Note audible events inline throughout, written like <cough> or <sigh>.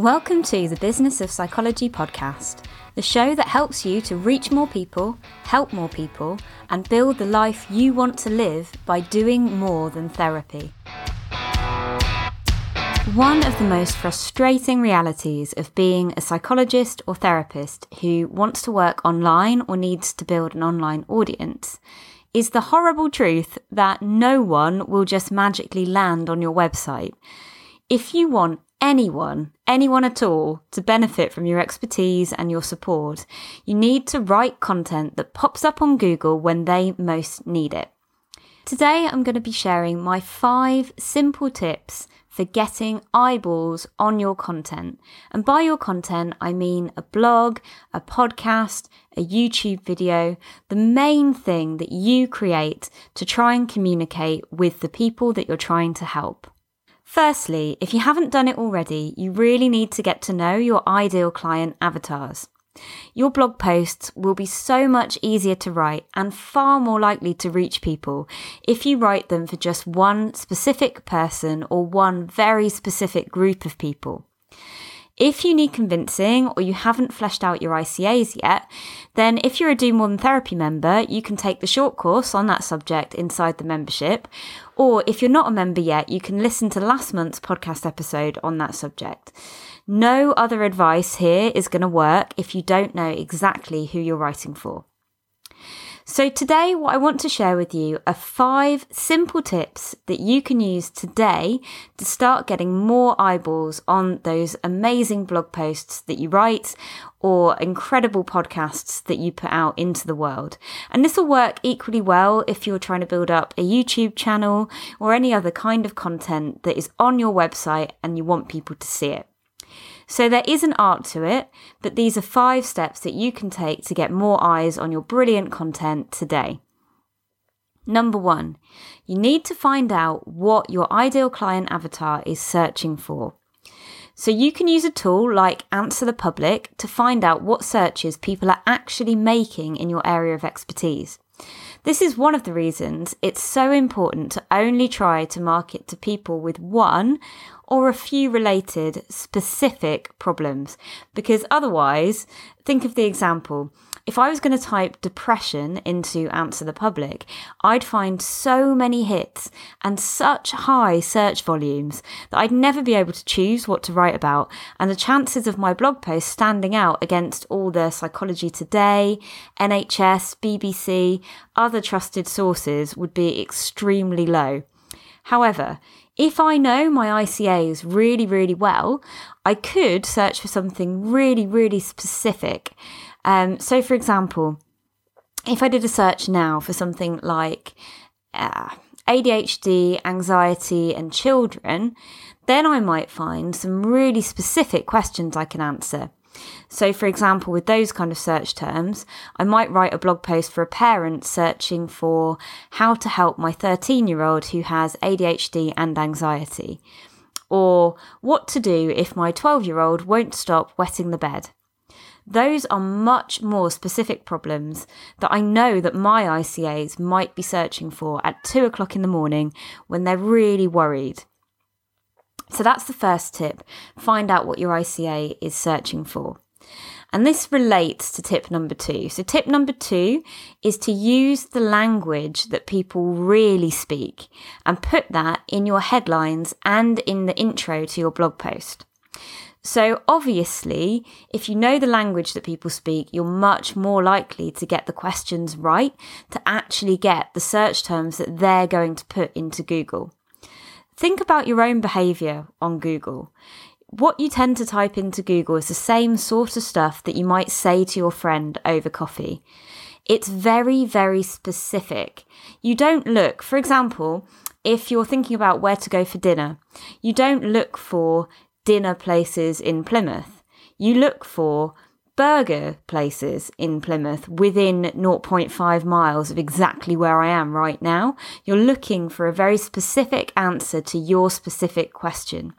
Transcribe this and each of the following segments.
Welcome to the Business of Psychology podcast, the show that helps you to reach more people, help more people, and build the life you want to live by doing more than therapy. One of the most frustrating realities of being a psychologist or therapist who wants to work online or needs to build an online audience is the horrible truth that no one will just magically land on your website. If you want anyone, anyone at all, to benefit from your expertise and your support, you need to write content that pops up on Google when they most need it. Today, I'm going to be sharing my five simple tips for getting eyeballs on your content. And by your content, I mean a blog, a podcast, a YouTube video, the main thing that you create to try and communicate with the people that you're trying to help. Firstly, if you haven't done it already, you really need to get to know your ideal client avatars. Your blog posts will be so much easier to write and far more likely to reach people if you write them for just one specific person or one very specific group of people. If you need convincing or you haven't fleshed out your ICAs yet, then if you're a Do More Than Therapy member, you can take the short course on that subject inside the membership. Or if you're not a member yet, you can listen to last month's podcast episode on that subject. No other advice here is going to work if you don't know exactly who you're writing for. So, today, what I want to share with you are five simple tips that you can use today to start getting more eyeballs on those amazing blog posts that you write or incredible podcasts that you put out into the world. And this will work equally well if you're trying to build up a YouTube channel or any other kind of content that is on your website and you want people to see it. So there is an art to it, but these are five steps that you can take to get more eyes on your brilliant content today. Number one, you need to find out what your ideal client avatar is searching for. So you can use a tool like Answer the Public to find out what searches people are actually making in your area of expertise. This is one of the reasons it's so important to only try to market to people with one or a few related specific problems. Because otherwise, think of the example. If I was going to type depression into Answer the Public, I'd find so many hits and such high search volumes that I'd never be able to choose what to write about. And the chances of my blog post standing out against all the Psychology Today, NHS, BBC, other trusted sources would be extremely low. However, if I know my ICAs really, really well, I could search for something really, really specific. Um, so, for example, if I did a search now for something like uh, ADHD, anxiety, and children, then I might find some really specific questions I can answer. So, for example, with those kind of search terms, I might write a blog post for a parent searching for how to help my 13 year old who has ADHD and anxiety, or what to do if my 12 year old won't stop wetting the bed. Those are much more specific problems that I know that my ICAs might be searching for at two o'clock in the morning when they're really worried. So that's the first tip. Find out what your ICA is searching for. And this relates to tip number two. So, tip number two is to use the language that people really speak and put that in your headlines and in the intro to your blog post. So, obviously, if you know the language that people speak, you're much more likely to get the questions right, to actually get the search terms that they're going to put into Google. Think about your own behaviour on Google. What you tend to type into Google is the same sort of stuff that you might say to your friend over coffee. It's very, very specific. You don't look, for example, if you're thinking about where to go for dinner, you don't look for dinner places in Plymouth. You look for burger places in Plymouth within 0.5 miles of exactly where I am right now. You're looking for a very specific answer to your specific question.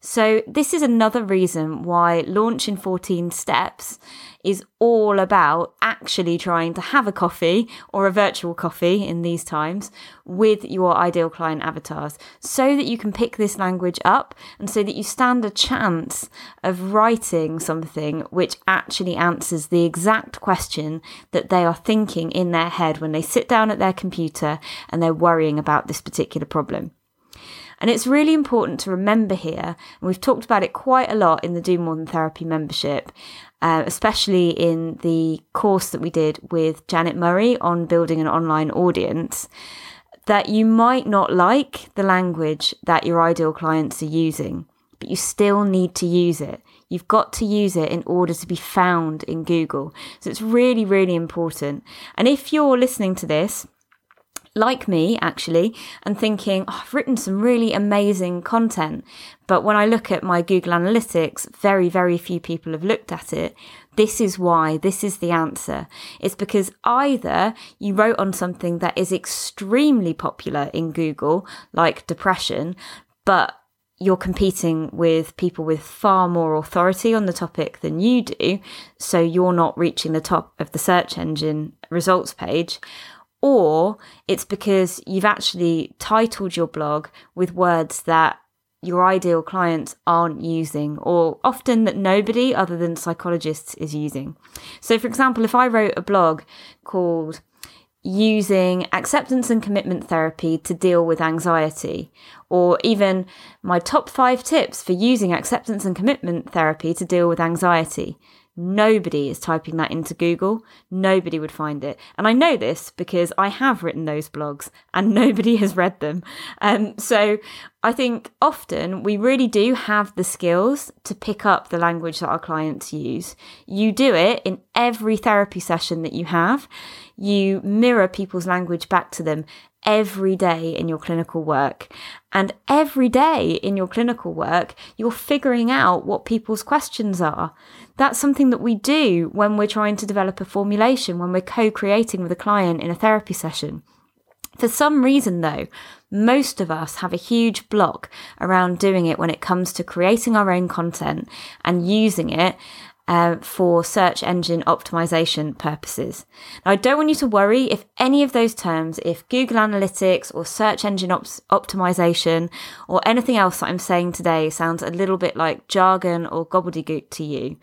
So, this is another reason why Launch in 14 Steps is all about actually trying to have a coffee or a virtual coffee in these times with your ideal client avatars so that you can pick this language up and so that you stand a chance of writing something which actually answers the exact question that they are thinking in their head when they sit down at their computer and they're worrying about this particular problem. And it's really important to remember here, and we've talked about it quite a lot in the Do More Than Therapy membership, uh, especially in the course that we did with Janet Murray on building an online audience, that you might not like the language that your ideal clients are using, but you still need to use it. You've got to use it in order to be found in Google. So it's really, really important. And if you're listening to this, like me actually, and thinking, oh, I've written some really amazing content. But when I look at my Google Analytics, very, very few people have looked at it. This is why, this is the answer. It's because either you wrote on something that is extremely popular in Google, like depression, but you're competing with people with far more authority on the topic than you do, so you're not reaching the top of the search engine results page, or it's because you've actually titled your blog with words that your ideal clients aren't using, or often that nobody other than psychologists is using. So, for example, if I wrote a blog called Using Acceptance and Commitment Therapy to Deal with Anxiety, or even my top five tips for using acceptance and commitment therapy to deal with anxiety, Nobody is typing that into Google. Nobody would find it. And I know this because I have written those blogs and <laughs> nobody has read them. Um, so I think often we really do have the skills to pick up the language that our clients use. You do it in every therapy session that you have. You mirror people's language back to them every day in your clinical work. And every day in your clinical work, you're figuring out what people's questions are. That's something that we do when we're trying to develop a formulation, when we're co creating with a client in a therapy session. For some reason, though, most of us have a huge block around doing it when it comes to creating our own content and using it uh, for search engine optimization purposes. Now, I don't want you to worry if any of those terms, if Google Analytics or search engine op- optimization or anything else that I'm saying today sounds a little bit like jargon or gobbledygook to you.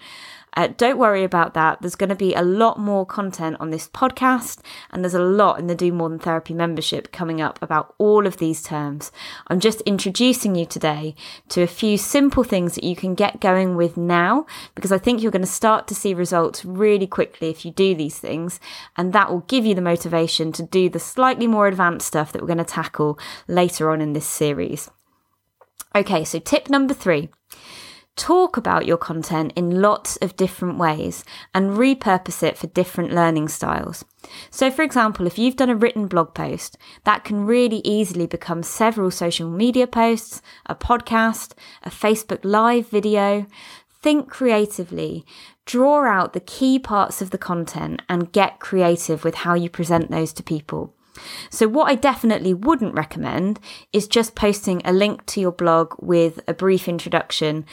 Uh, don't worry about that. There's going to be a lot more content on this podcast, and there's a lot in the Do More Than Therapy membership coming up about all of these terms. I'm just introducing you today to a few simple things that you can get going with now, because I think you're going to start to see results really quickly if you do these things, and that will give you the motivation to do the slightly more advanced stuff that we're going to tackle later on in this series. Okay, so tip number three talk about your content in lots of different ways and repurpose it for different learning styles. So, for example, if you've done a written blog post, that can really easily become several social media posts, a podcast, a Facebook Live video. Think creatively, draw out the key parts of the content, and get creative with how you present those to people. So, what I definitely wouldn't recommend is just posting a link to your blog with a brief introduction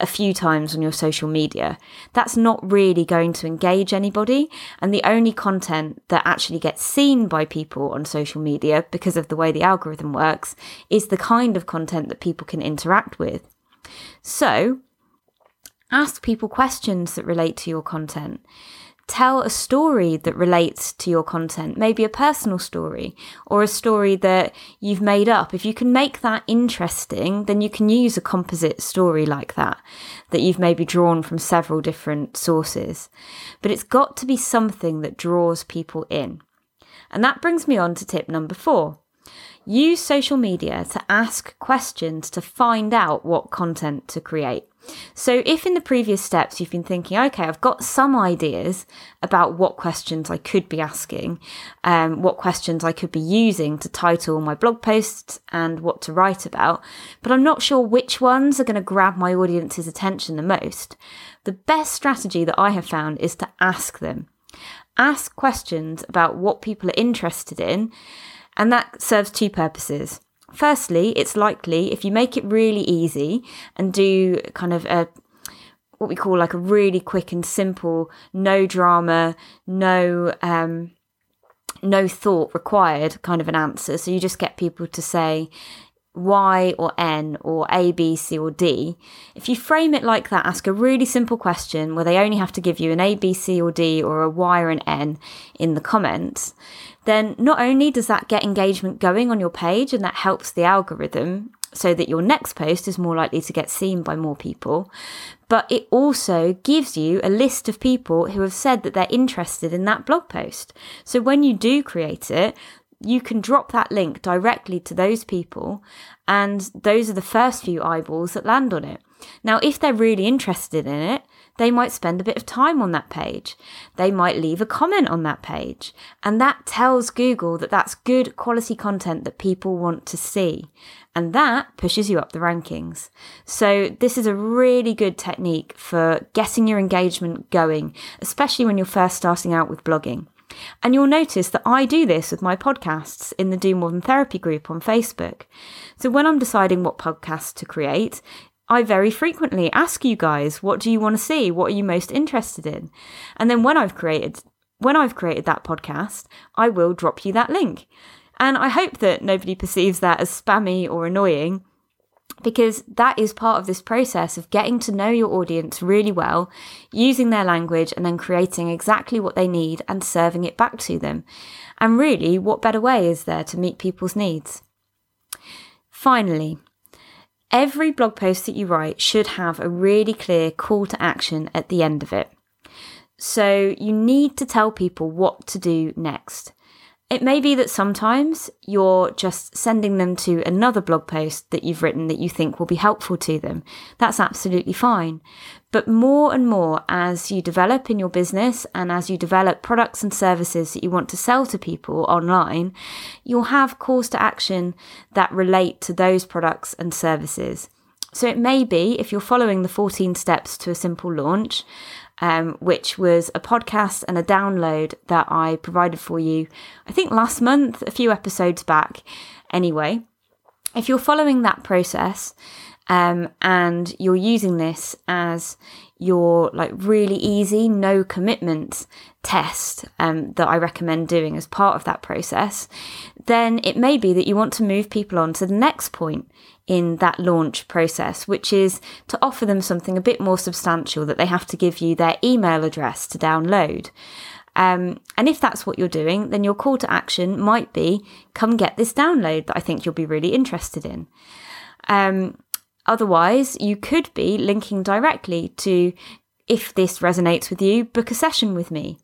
a few times on your social media. That's not really going to engage anybody. And the only content that actually gets seen by people on social media because of the way the algorithm works is the kind of content that people can interact with. So ask people questions that relate to your content tell a story that relates to your content, maybe a personal story or a story that you've made up. If you can make that interesting, then you can use a composite story like that, that you've maybe drawn from several different sources. But it's got to be something that draws people in. And that brings me on to tip number four. Use social media to ask questions to find out what content to create. So, if in the previous steps you've been thinking, okay, I've got some ideas about what questions I could be asking, um, what questions I could be using to title my blog posts and what to write about, but I'm not sure which ones are going to grab my audience's attention the most, the best strategy that I have found is to ask them. Ask questions about what people are interested in, and that serves two purposes. Firstly, it's likely if you make it really easy and do kind of a what we call like a really quick and simple, no drama, no um, no thought required kind of an answer. So you just get people to say Y or N or A, B, C, or D. If you frame it like that, ask a really simple question where they only have to give you an A, B, C, or D or a Y or an N in the comments, then not only does that get engagement going on your page and that helps the algorithm so that your next post is more likely to get seen by more people, but it also gives you a list of people who have said that they're interested in that blog post. So when you do create it, you can drop that link directly to those people, and those are the first few eyeballs that land on it. Now, if they're really interested in it, they might spend a bit of time on that page. They might leave a comment on that page. And that tells Google that that's good quality content that people want to see. And that pushes you up the rankings. So, this is a really good technique for getting your engagement going, especially when you're first starting out with blogging. And you'll notice that I do this with my podcasts in the Do More Than Therapy group on Facebook. So when I'm deciding what podcast to create, I very frequently ask you guys, what do you want to see? What are you most interested in? And then when I've created when I've created that podcast, I will drop you that link. And I hope that nobody perceives that as spammy or annoying because that is part of this process of getting to know your audience really well, using their language, and then creating exactly what they need and serving it back to them. And really, what better way is there to meet people's needs? Finally, every blog post that you write should have a really clear call to action at the end of it. So you need to tell people what to do next. It may be that sometimes you're just sending them to another blog post that you've written that you think will be helpful to them. That's absolutely fine. But more and more as you develop in your business and as you develop products and services that you want to sell to people online, you'll have calls to action that relate to those products and services. So it may be if you're following the 14 steps to a simple launch, um, which was a podcast and a download that I provided for you, I think last month, a few episodes back. Anyway, if you're following that process um, and you're using this as your like really easy, no commitment test um, that I recommend doing as part of that process, then it may be that you want to move people on to the next point in that launch process, which is to offer them something a bit more substantial that they have to give you their email address to download. Um, and if that's what you're doing, then your call to action might be come get this download that I think you'll be really interested in. Um, otherwise, you could be linking directly to if this resonates with you, book a session with me.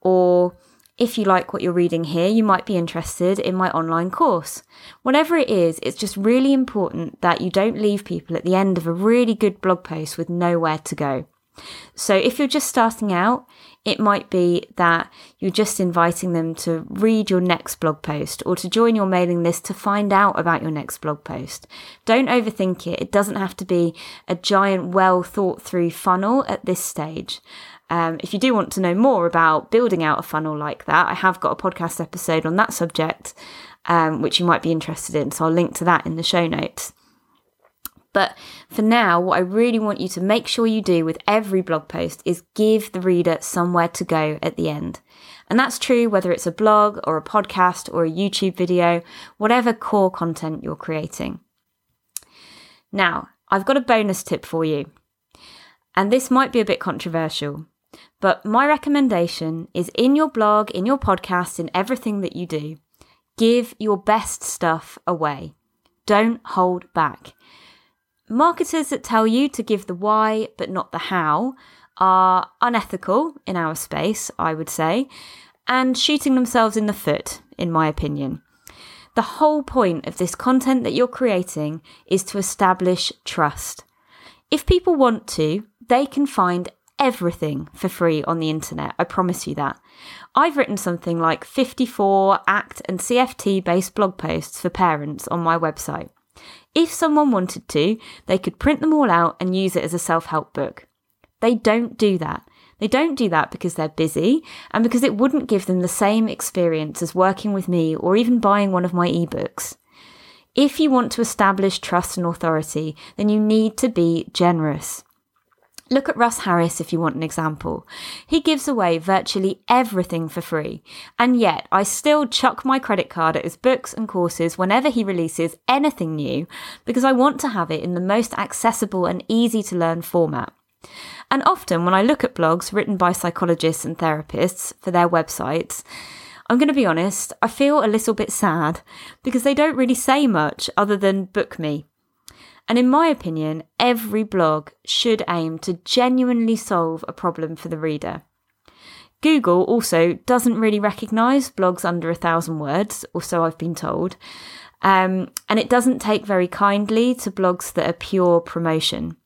Or if you like what you're reading here, you might be interested in my online course. Whatever it is, it's just really important that you don't leave people at the end of a really good blog post with nowhere to go. So if you're just starting out, it might be that you're just inviting them to read your next blog post or to join your mailing list to find out about your next blog post. Don't overthink it. It doesn't have to be a giant, well thought through funnel at this stage. Um, if you do want to know more about building out a funnel like that, I have got a podcast episode on that subject, um, which you might be interested in. So I'll link to that in the show notes. But for now, what I really want you to make sure you do with every blog post is give the reader somewhere to go at the end. And that's true whether it's a blog or a podcast or a YouTube video, whatever core content you're creating. Now, I've got a bonus tip for you. And this might be a bit controversial, but my recommendation is in your blog, in your podcast, in everything that you do, give your best stuff away. Don't hold back. Marketers that tell you to give the why but not the how are unethical in our space, I would say, and shooting themselves in the foot, in my opinion. The whole point of this content that you're creating is to establish trust. If people want to, they can find everything for free on the internet. I promise you that. I've written something like 54 ACT and CFT based blog posts for parents on my website. If someone wanted to, they could print them all out and use it as a self help book. They don't do that. They don't do that because they're busy and because it wouldn't give them the same experience as working with me or even buying one of my ebooks. If you want to establish trust and authority, then you need to be generous. Look at Russ Harris if you want an example. He gives away virtually everything for free, and yet I still chuck my credit card at his books and courses whenever he releases anything new because I want to have it in the most accessible and easy to learn format. And often when I look at blogs written by psychologists and therapists for their websites, I'm going to be honest, I feel a little bit sad because they don't really say much other than book me. And in my opinion, every blog should aim to genuinely solve a problem for the reader. Google also doesn't really recognise blogs under a thousand words, or so I've been told, um, and it doesn't take very kindly to blogs that are pure promotion.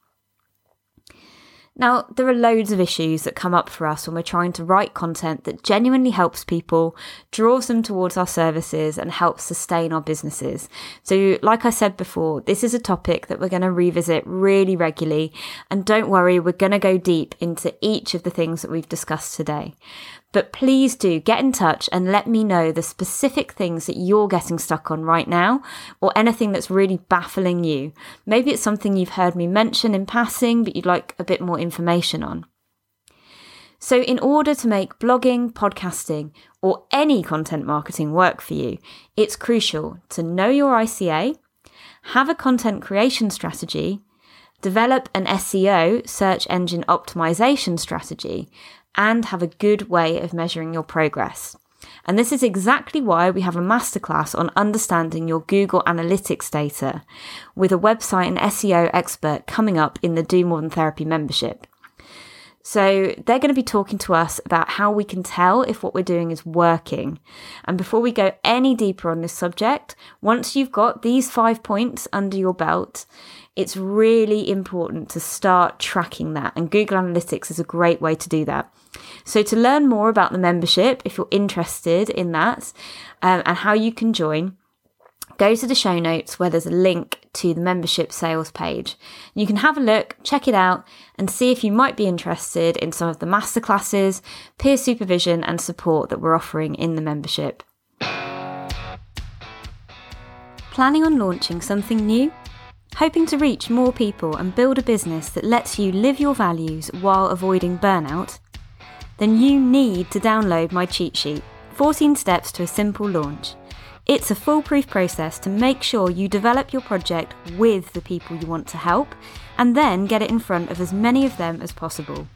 Now, there are loads of issues that come up for us when we're trying to write content that genuinely helps people, draws them towards our services, and helps sustain our businesses. So, like I said before, this is a topic that we're going to revisit really regularly. And don't worry, we're going to go deep into each of the things that we've discussed today. But please do get in touch and let me know the specific things that you're getting stuck on right now or anything that's really baffling you. Maybe it's something you've heard me mention in passing, but you'd like a bit more information on. So, in order to make blogging, podcasting, or any content marketing work for you, it's crucial to know your ICA, have a content creation strategy, develop an SEO, search engine optimization strategy, and have a good way of measuring your progress. And this is exactly why we have a masterclass on understanding your Google Analytics data with a website and SEO expert coming up in the Do More Than Therapy membership. So they're going to be talking to us about how we can tell if what we're doing is working. And before we go any deeper on this subject, once you've got these five points under your belt, it's really important to start tracking that. And Google Analytics is a great way to do that. So, to learn more about the membership, if you're interested in that um, and how you can join, go to the show notes where there's a link to the membership sales page. You can have a look, check it out, and see if you might be interested in some of the masterclasses, peer supervision, and support that we're offering in the membership. Planning on launching something new? Hoping to reach more people and build a business that lets you live your values while avoiding burnout? Then you need to download my cheat sheet 14 Steps to a Simple Launch. It's a foolproof process to make sure you develop your project with the people you want to help and then get it in front of as many of them as possible.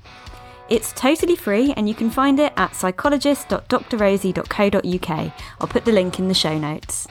It's totally free and you can find it at psychologist.drrosie.co.uk. I'll put the link in the show notes.